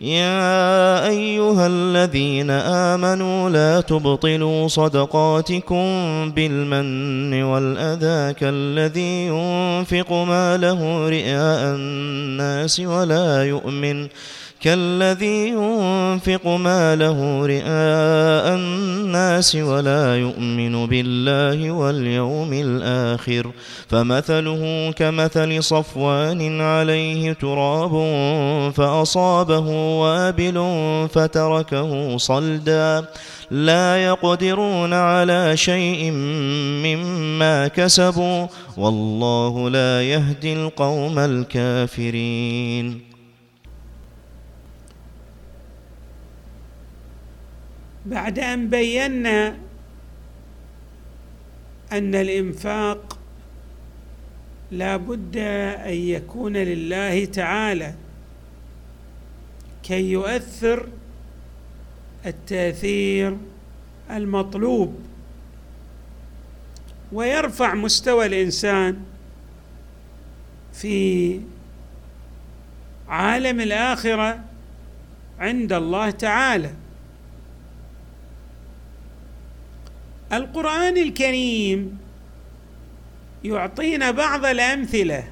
يا أيها الذين آمنوا لا تبطلوا صدقاتكم بالمن والأذى كالذي ينفق ماله رئاء الناس ولا يؤمن كالذي ينفق ماله رئاء الناس ولا يؤمن بالله واليوم الآخر فمثله كمثل صفوان عليه تراب فأصابه وابل فتركه صلدا. لا يقدرون على شيء مما كسبوا والله لا يهدي القوم الكافرين. بعد أن بينا أن الإنفاق لا بد أن يكون لله تعالى كي يؤثر التأثير المطلوب ويرفع مستوى الإنسان في عالم الآخرة عند الله تعالى. القرآن الكريم يعطينا بعض الأمثلة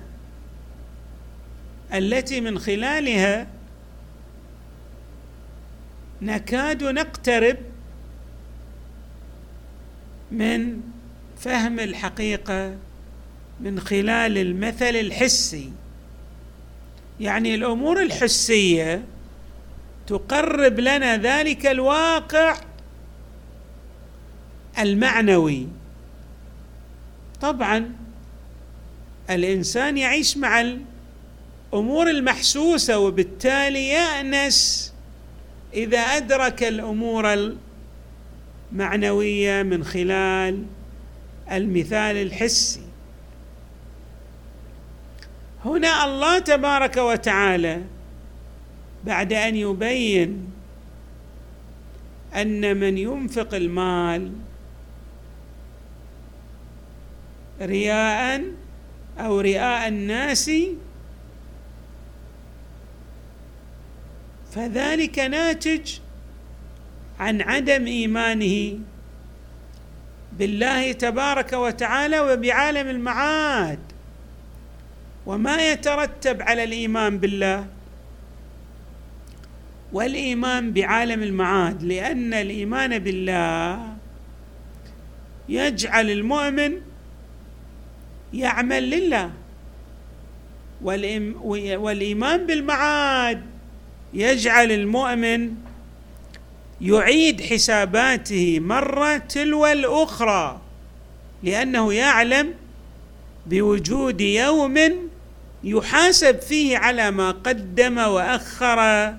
التي من خلالها نكاد نقترب من فهم الحقيقة من خلال المثل الحسي. يعني الأمور الحسية تقرب لنا ذلك الواقع المعنوي. طبعا الإنسان يعيش مع الأمور المحسوسة وبالتالي يأنس إذا أدرك الأمور المعنوية من خلال المثال الحسي. هنا الله تبارك وتعالى بعد أن يبين أن من ينفق المال رياء أو رياء الناس فذلك ناتج عن عدم إيمانه بالله تبارك وتعالى وبعالم المعاد وما يترتب على الإيمان بالله والإيمان بعالم المعاد لأن الإيمان بالله يجعل المؤمن يعمل لله والإيمان بالمعاد يجعل المؤمن يعيد حساباته مرة تلو الأخرى لأنه يعلم بوجود يوم يحاسب فيه على ما قدم وأخر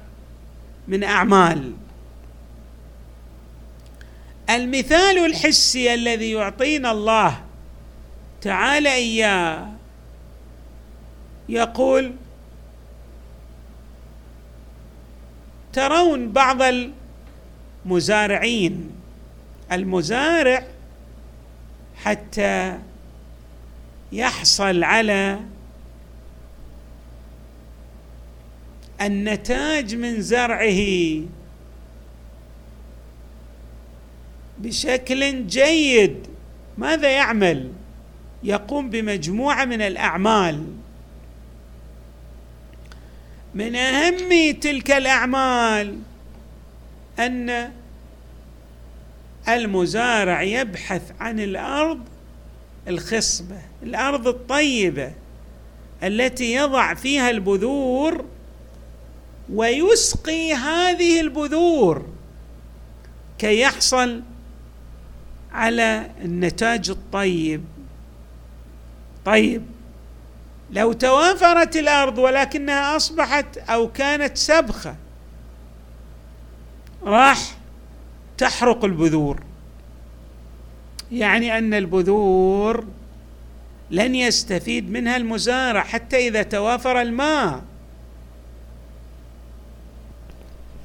من أعمال. المثال الحسي الذي يعطينا الله تعالى إياه يقول ترون بعض المزارعين. المزارع حتى يحصل على النتاج من زرعه بشكل جيد. ماذا يعمل؟ يقوم بمجموعة من الأعمال. من أهم تلك الأعمال أن المزارع يبحث عن الأرض الخصبة الأرض الطيبة التي يضع فيها البذور ويسقي هذه البذور كي يحصل على النتاج الطيب. طيب. لو توافرت الأرض ولكنها أصبحت أو كانت سبخة راح تحرق البذور. يعني أن البذور لن يستفيد منها المزارع حتى إذا توافر الماء.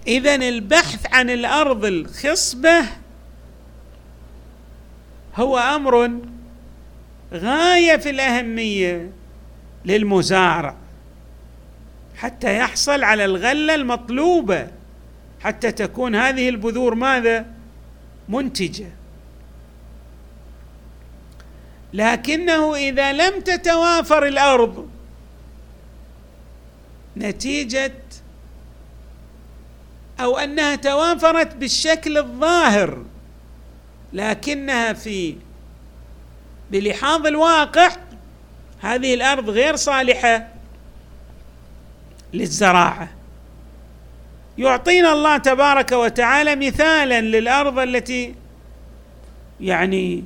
اذا البحث عن الأرض الخصبة هو أمر غاية في الأهمية. للمزارع حتى يحصل على الغلة المطلوبة حتى تكون هذه البذور ماذا؟ منتجة. لكنه إذا لم تتوافر الأرض نتيجة أو أنها توافرت بالشكل الظاهر لكنها في بلحاظ الواقع هذه الأرض غير صالحة للزراعة. يعطينا الله تبارك وتعالى مثالا للأرض التي يعني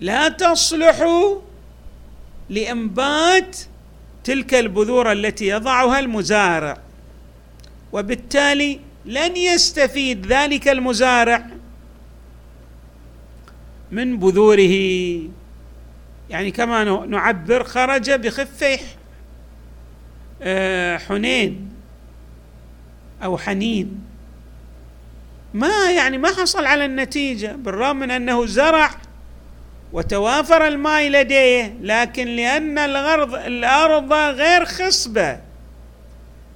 لا تصلح لإنبات تلك البذور التي يضعها المزارع وبالتالي لن يستفيد ذلك المزارع من بذوره. يعني كما نعبر خرج بخفه آه، حنين أو حنين. ما يعني ما حصل على النتيجة بالرغم من أنه زرع وتوافر الماء لديه لكن لأن الغرض الأرض غير خصبة.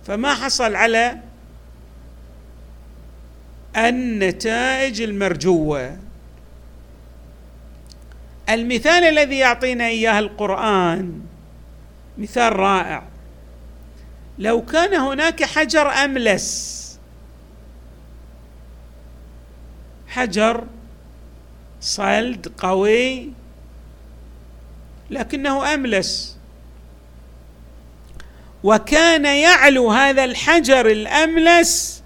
فما حصل على النتائج المرجوة. المثال الذي يعطينا إياه القرآن. مثال رائع. لو كان هناك حجر أملس. حجر صلد قوي لكنه أملس. وكان يعلو هذا الحجر الأملس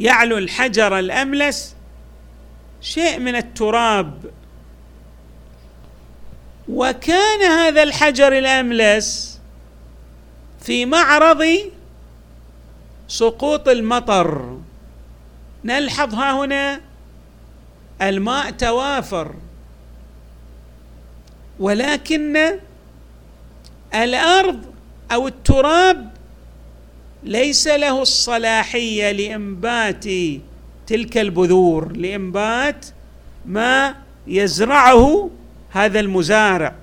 يعلو الحجر الأملس شيء من التراب. وكان هذا الحجر الأملس في معرض سقوط المطر. نلحظ ها هنا الماء توافر. ولكن الأرض أو التراب ليس له الصلاحية لإنبات تلك البذور لإنبات ما يزرعه هذا المزارع.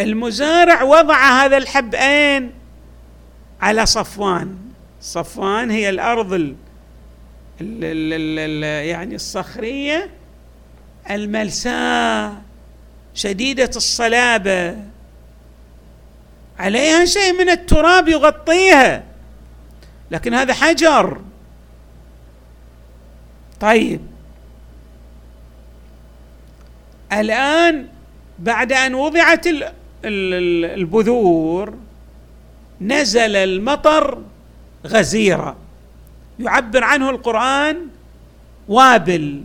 المزارع وضع هذا الحب أين؟ على صفوان. صفوان هي الأرض ال ال ال ال يعني الصخرية الملساء شديدة الصلابة. عليها شيء من التراب يغطيها. لكن هذا حجر. طيب. الآن بعد أن وضعت البذور نزل المطر غزيرا. يعبر عنه القرآن وابل.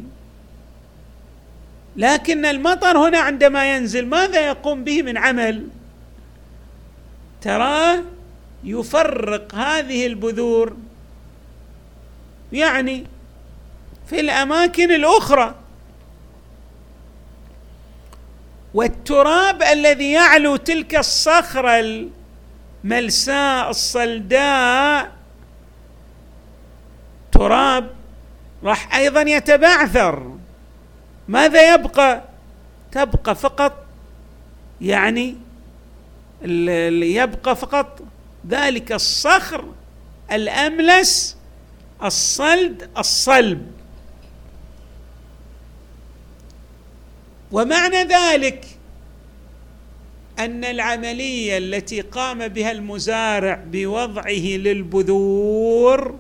لكن المطر هنا عندما ينزل ماذا يقوم به من عمل؟ تراه يفرق هذه البذور. يعني في الأماكن الأخرى والتراب الذي يعلو تلك الصخرة الملساء الصلداء تراب راح أيضا يتبعثر. ماذا يبقى؟ تبقى فقط يعني يبقى فقط ذلك الصخر الأملس الصلد الصلب. ومعنى ذلك أن العملية التي قام بها المزارع بوضعه للبذور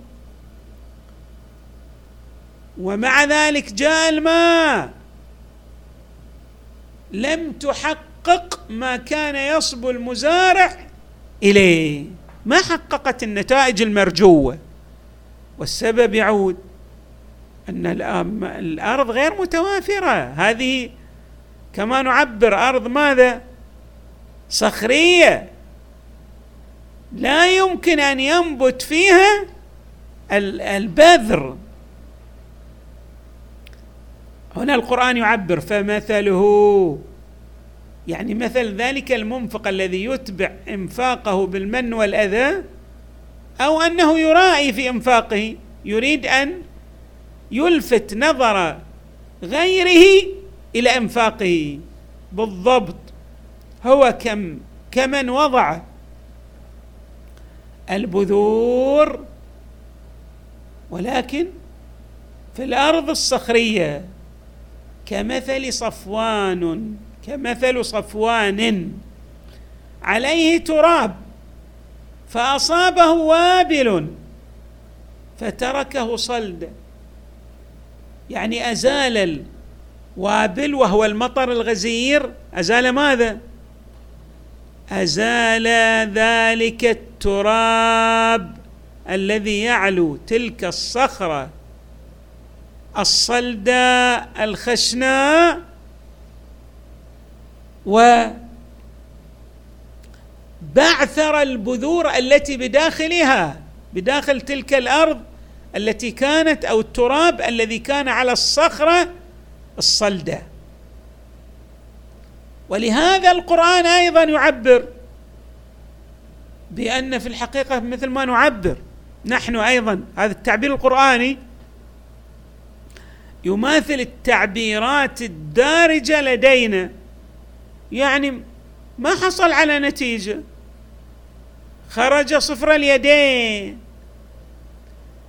ومع ذلك جاء الماء لم تحقق ما كان يصبو المزارع إليه. ما حققت النتائج المرجوة. والسبب يعود أن الأرض غير متوافرة. هذه كما نعبر أرض ماذا؟ صخرية. لا يمكن أن ينبت فيها البذر. هنا القرآن يعبر فمثله يعني مثل ذلك المنفق الذي يتبع إنفاقه بالمن والأذى أو أنه يرائي في إنفاقه يريد أن يلفت نظر غيره إلى أنفاقه. بالضبط. هو كم؟ كمن وضع البذور ولكن في الأرض الصخرية كمثل صفوان كمثل صفوان عليه تراب فأصابه وابل فتركه صلدا يعني أزال الوابل وهو المطر الغزير أزال ماذا؟ أزال ذلك التراب الذي يعلو تلك الصخرة. الصلداء الخشناء وبعثر البذور التي بداخلها بداخل تلك الأرض التي كانت أو التراب الذي كان على الصخرة الصلدة. ولهذا القرآن أيضا يعبر بأن في الحقيقة مثل ما نعبر نحن أيضا هذا التعبير القرآني يماثل التعبيرات الدارجة لدينا. يعني ما حصل على نتيجة. خرج صفر اليدين.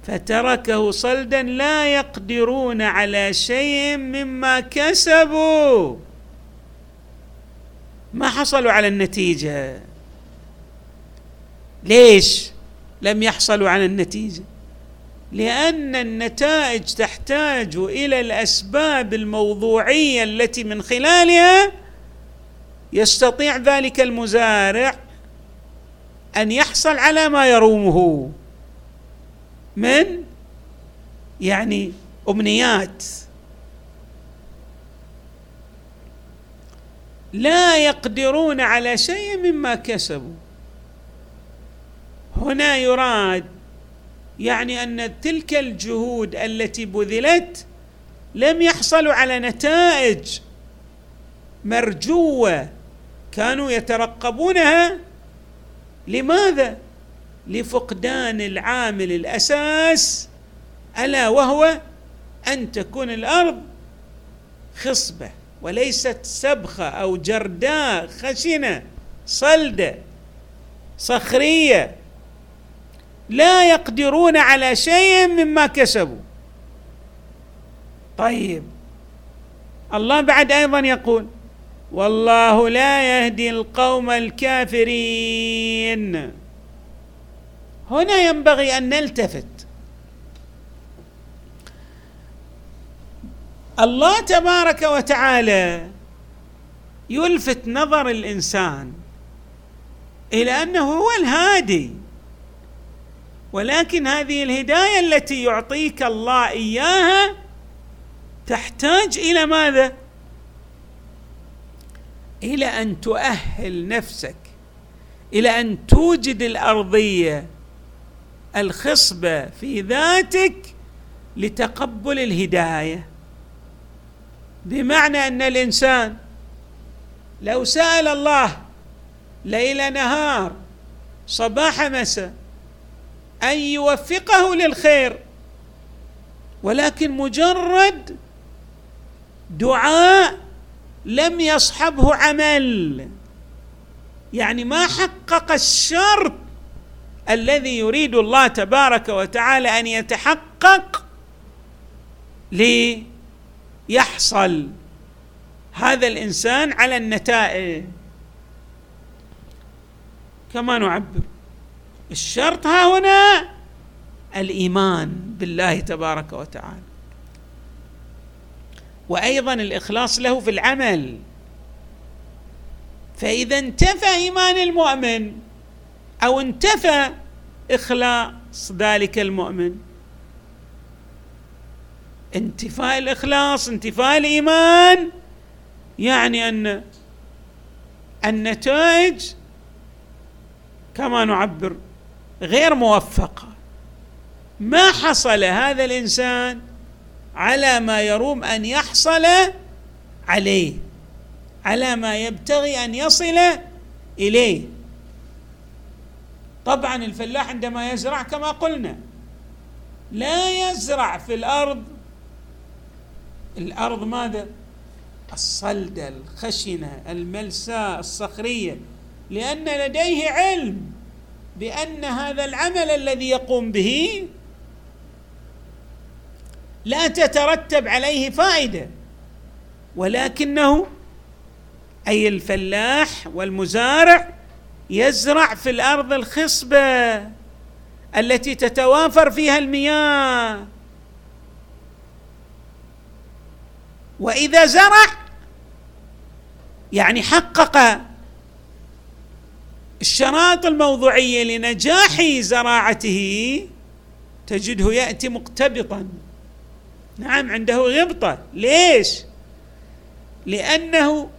فتركه صلدا لا يقدرون على شيء مما كسبوا. ما حصلوا على النتيجة؟ ليش لم يحصلوا على النتيجة؟ لأن النتائج تحتاج إلى الأسباب الموضوعية التي من خلالها يستطيع ذلك المزارع أن يحصل على ما يرومه. من يعني أمنيات. لا يقدرون على شيء مما كسبوا. هنا يراد يعني أن تلك الجهود التي بذلت لم يحصلوا على نتائج مرجوة كانوا يترقبونها. لماذا؟ لفقدان العامل الأساس ألا وهو أن تكون الأرض خصبة وليست سبخة أو جرداء خشنة صلدة صخرية. لا يقدرون على شيء مما كسبوا. طيب. الله بعد أيضا يقول والله لا يهدي القوم الكافرين. هنا ينبغي أن نلتفت. الله تبارك وتعالى يلفت نظر الإنسان إلى أنه هو الهادي ولكن هذه الهداية التي يعطيك الله إياها تحتاج إلى ماذا؟ إلى أن تؤهل نفسك إلى أن توجد الأرضية الخصبة في ذاتك لتقبل الهداية. بمعنى أن الإنسان لو سأل الله ليل نهار صباح مساء أن يوفقه للخير ولكن مجرد دعاء لم يصحبه عمل يعني ما حقق الشرط الذي يريد الله تبارك وتعالى أن يتحقق ليحصل هذا الإنسان على النتائج. كما نعبر الشرط ها هنا الإيمان بالله تبارك وتعالى. وأيضا الإخلاص له في العمل. فإذا انتفى إيمان المؤمن أو انتفى إخلاص ذلك المؤمن. انتفاء الإخلاص انتفاء الإيمان يعني أن النتائج كما نعبر غير موفقة. ما حصل هذا الإنسان على ما يروم أن يحصل عليه على ما يبتغي أن يصل إليه. طبعا الفلاح عندما يزرع كما قلنا لا يزرع في الأرض. الأرض ماذا؟ الصلدة الخشنة الملساء الصخرية لأن لديه علم بأن هذا العمل الذي يقوم به لا تترتب عليه فائدة. ولكنه أي الفلاح والمزارع يزرع في الأرض الخصبة التي تتوافر فيها المياه. وإذا زرع يعني حقق الشرائط الموضوعيه لنجاح زراعته تجده يأتي مقتبطا. نعم عنده غبطة. ليش؟ لأنه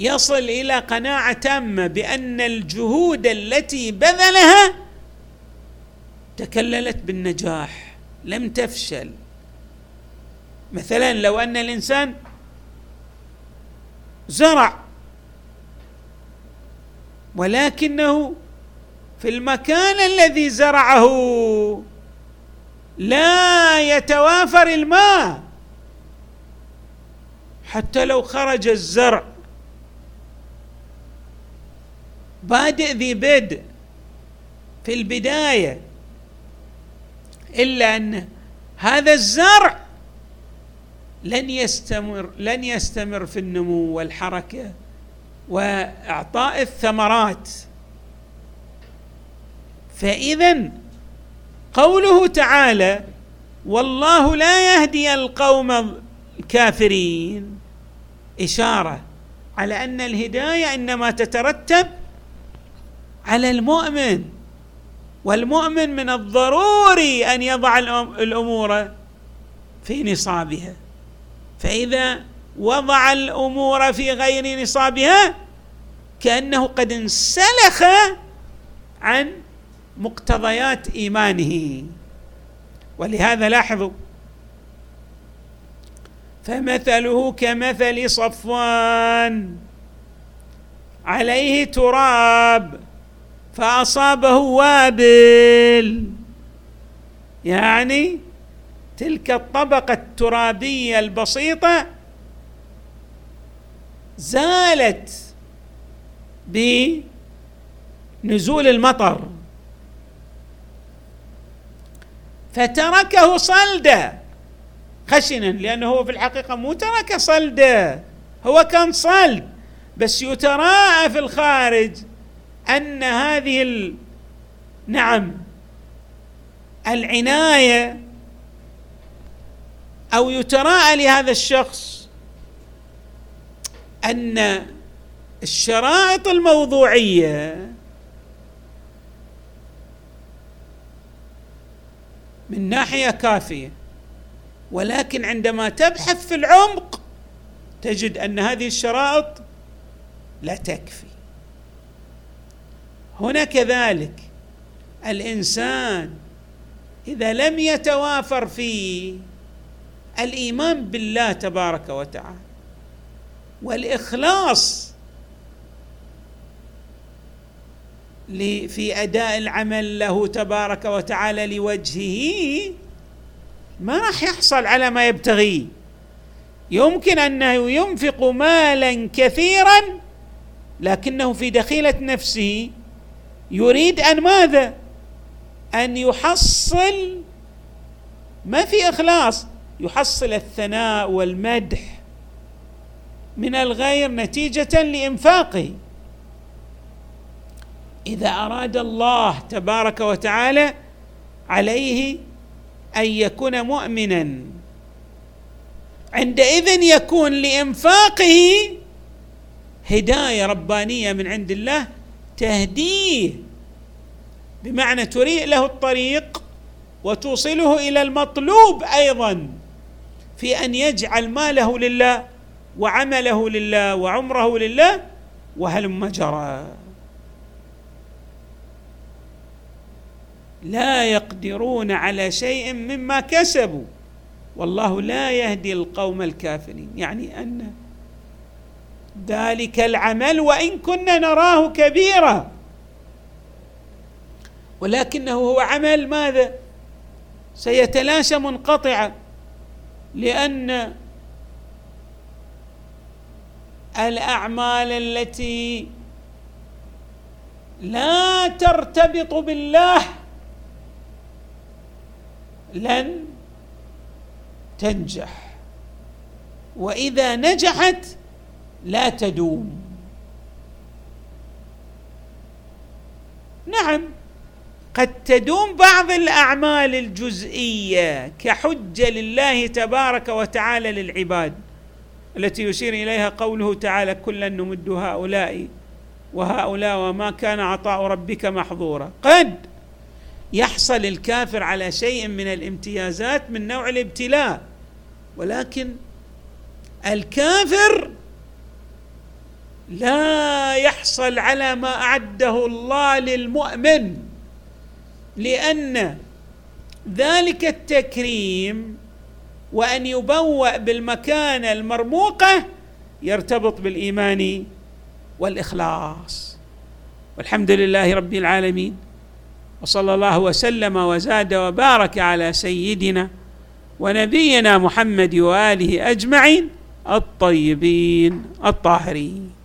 يصل إلى قناعة تامة بأن الجهود التي بذلها تكللت بالنجاح لم تفشل. مثلا لو أن الإنسان زرع ولكنه في المكان الذي زرعه لا يتوافر الماء حتى لو خرج الزرع بادئ ذي بدء في البداية إلا أن هذا الزرع لن يستمر لن يستمر في النمو والحركة وإعطاء الثمرات. فاذا قوله تعالى والله لا يهدي القوم الكافرين إشارة على أن الهداية إنما تترتب على المؤمن. والمؤمن من الضروري أن يضع الأمور في نصابها. فإذا وضع الأمور في غير نصابها كأنه قد انسلخ عن مقتضيات إيمانه. ولهذا لاحظوا فمثله كمثل صفوان عليه تراب. فأصابه وابل. يعني تلك الطبقة الترابية البسيطة زالت بنزول المطر. فتركه صلدا. خشنا لأنه هو في الحقيقة مو ترك صلدا. هو كان صلد بس يتراءى في الخارج. أن هذه. نعم العناية أو يتراءى لهذا الشخص أن الشرائط الموضوعية من ناحية كافية ولكن عندما تبحث في العمق تجد أن هذه الشرائط لا تكفي هنا كذلك الإنسان إذا لم يتوافر فيه الإيمان بالله تبارك وتعالى والإخلاص في أداء العمل له تبارك وتعالى لوجهه ما راح يحصل على ما يبتغيه يمكن أنه ينفق مالا كثيرا لكنه في دخيلة نفسه يريد أن ماذا؟ أن يحصل ما في إخلاص؟ يحصل الثناء والمدح من الغير نتيجة لإنفاقه. إذا أراد الله تبارك وتعالى عليه أن يكون مؤمنا عندئذ يكون لإنفاقه هداية ربانية من عند الله تهديه بمعنى تريء له الطريق وتوصله إلى المطلوب أيضا في أن يجعل ماله لله وعمله لله وعمره لله وهلم جرى لا يقدرون على شيء مما كسبوا. والله لا يهدي القوم الكافرين. يعني أن ذلك العمل وإن كنا نراه كبيرا. ولكنه هو عمل ماذا؟ سيتلاشى منقطعا لأن الأعمال التي لا ترتبط بالله لن تنجح. وإذا نجحت لا تدوم. نعم قد تدوم بعض الأعمال الجزئية كحجة لله تبارك وتعالى للعباد التي يشير إليها قوله تعالى كلا نمد هؤلاء وهؤلاء وما كان عطاء ربك محظورا. قد يحصل الكافر على شيء من الامتيازات من نوع الابتلاء ولكن الكافر لا يحصل على ما أعده الله للمؤمن لأن ذلك التكريم وأن يبوأ بالمكانه المرموقة يرتبط بالإيمان والإخلاص. والحمد لله رب العالمين وصلى الله وسلم وزاد وبارك على سيدنا ونبينا محمد وآله أجمعين الطيبين الطاهرين.